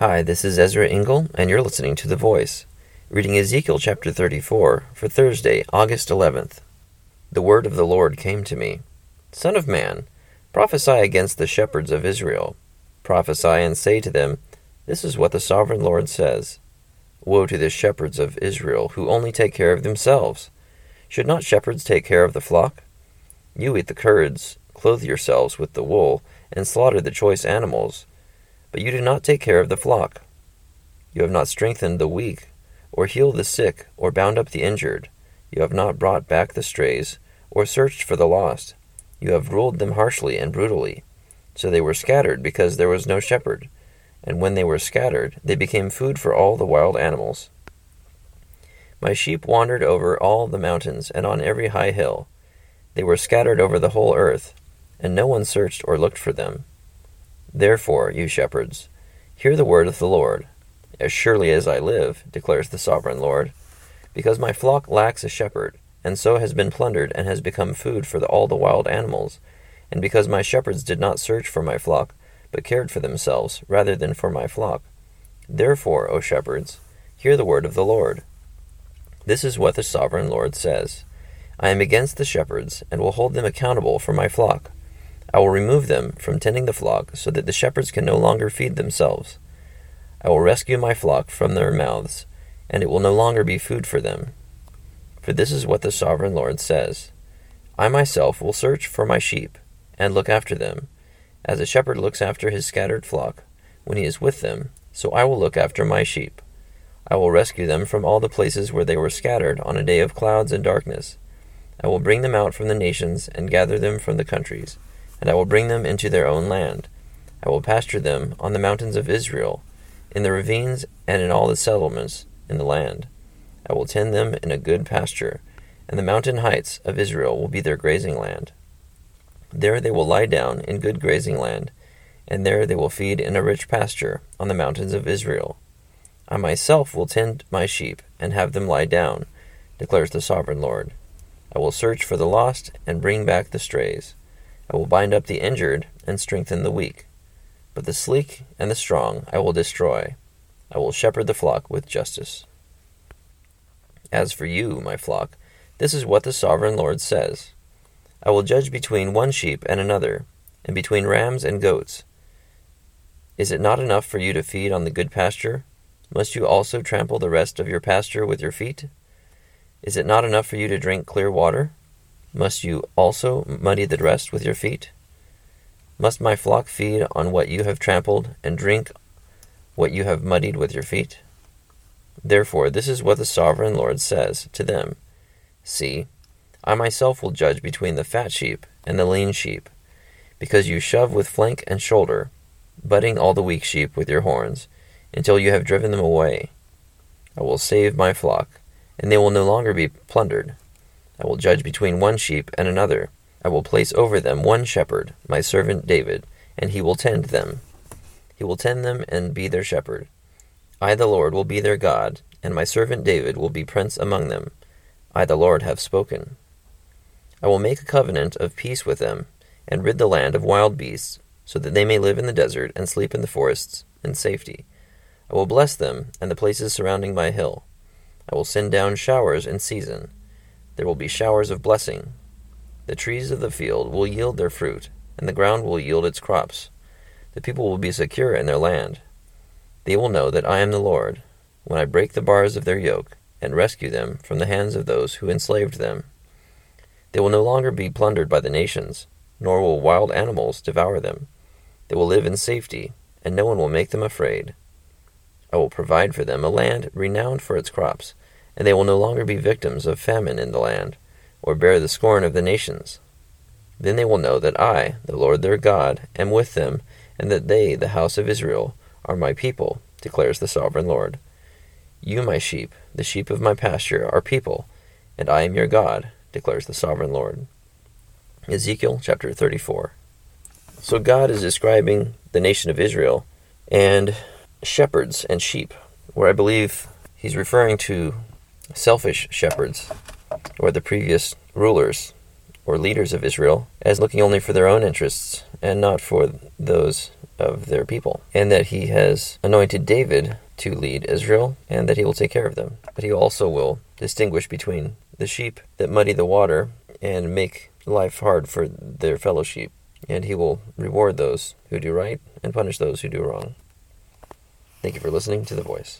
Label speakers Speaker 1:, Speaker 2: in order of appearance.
Speaker 1: Hi, this is Ezra Engel, and you're listening to The Voice, reading Ezekiel chapter 34 for Thursday, August 11th. The word of the Lord came to me Son of man, prophesy against the shepherds of Israel. Prophesy and say to them, This is what the sovereign Lord says Woe to the shepherds of Israel who only take care of themselves! Should not shepherds take care of the flock? You eat the curds, clothe yourselves with the wool, and slaughter the choice animals but you do not take care of the flock. You have not strengthened the weak, or healed the sick, or bound up the injured. You have not brought back the strays, or searched for the lost. You have ruled them harshly and brutally. So they were scattered because there was no shepherd. And when they were scattered, they became food for all the wild animals. My sheep wandered over all the mountains and on every high hill. They were scattered over the whole earth, and no one searched or looked for them. Therefore, you shepherds, hear the word of the Lord. As surely as I live, declares the sovereign Lord, because my flock lacks a shepherd, and so has been plundered and has become food for the, all the wild animals, and because my shepherds did not search for my flock, but cared for themselves rather than for my flock. Therefore, O shepherds, hear the word of the Lord. This is what the sovereign Lord says I am against the shepherds, and will hold them accountable for my flock. I will remove them from tending the flock, so that the shepherds can no longer feed themselves. I will rescue my flock from their mouths, and it will no longer be food for them. For this is what the sovereign Lord says I myself will search for my sheep, and look after them, as a shepherd looks after his scattered flock when he is with them, so I will look after my sheep. I will rescue them from all the places where they were scattered on a day of clouds and darkness. I will bring them out from the nations and gather them from the countries and I will bring them into their own land. I will pasture them on the mountains of Israel, in the ravines and in all the settlements in the land. I will tend them in a good pasture, and the mountain heights of Israel will be their grazing land. There they will lie down in good grazing land, and there they will feed in a rich pasture on the mountains of Israel. I myself will tend my sheep and have them lie down, declares the sovereign Lord. I will search for the lost and bring back the strays. I will bind up the injured and strengthen the weak. But the sleek and the strong I will destroy. I will shepherd the flock with justice. As for you, my flock, this is what the sovereign Lord says I will judge between one sheep and another, and between rams and goats. Is it not enough for you to feed on the good pasture? Must you also trample the rest of your pasture with your feet? Is it not enough for you to drink clear water? Must you also muddy the rest with your feet? Must my flock feed on what you have trampled, and drink what you have muddied with your feet? Therefore, this is what the sovereign Lord says to them See, I myself will judge between the fat sheep and the lean sheep, because you shove with flank and shoulder, butting all the weak sheep with your horns, until you have driven them away. I will save my flock, and they will no longer be plundered. I will judge between one sheep and another. I will place over them one shepherd, my servant David, and he will tend them. He will tend them and be their shepherd. I, the Lord, will be their God, and my servant David will be prince among them. I, the Lord, have spoken. I will make a covenant of peace with them, and rid the land of wild beasts, so that they may live in the desert and sleep in the forests in safety. I will bless them and the places surrounding my hill. I will send down showers in season there will be showers of blessing. The trees of the field will yield their fruit, and the ground will yield its crops. The people will be secure in their land. They will know that I am the Lord, when I break the bars of their yoke, and rescue them from the hands of those who enslaved them. They will no longer be plundered by the nations, nor will wild animals devour them. They will live in safety, and no one will make them afraid. I will provide for them a land renowned for its crops and they will no longer be victims of famine in the land, or bear the scorn of the nations. Then they will know that I, the Lord their God, am with them, and that they, the house of Israel, are my people, declares the sovereign Lord. You, my sheep, the sheep of my pasture, are people, and I am your God, declares the sovereign Lord. Ezekiel chapter 34. So God is describing the nation of Israel and shepherds and sheep, where I believe he's referring to selfish shepherds, or the previous rulers or leaders of Israel, as looking only for their own interests and not for those of their people, and that he has anointed David to lead Israel, and that he will take care of them. But he also will distinguish between the sheep that muddy the water and make life hard for their fellow sheep, and he will reward those who do right and punish those who do wrong. Thank you for listening to The Voice.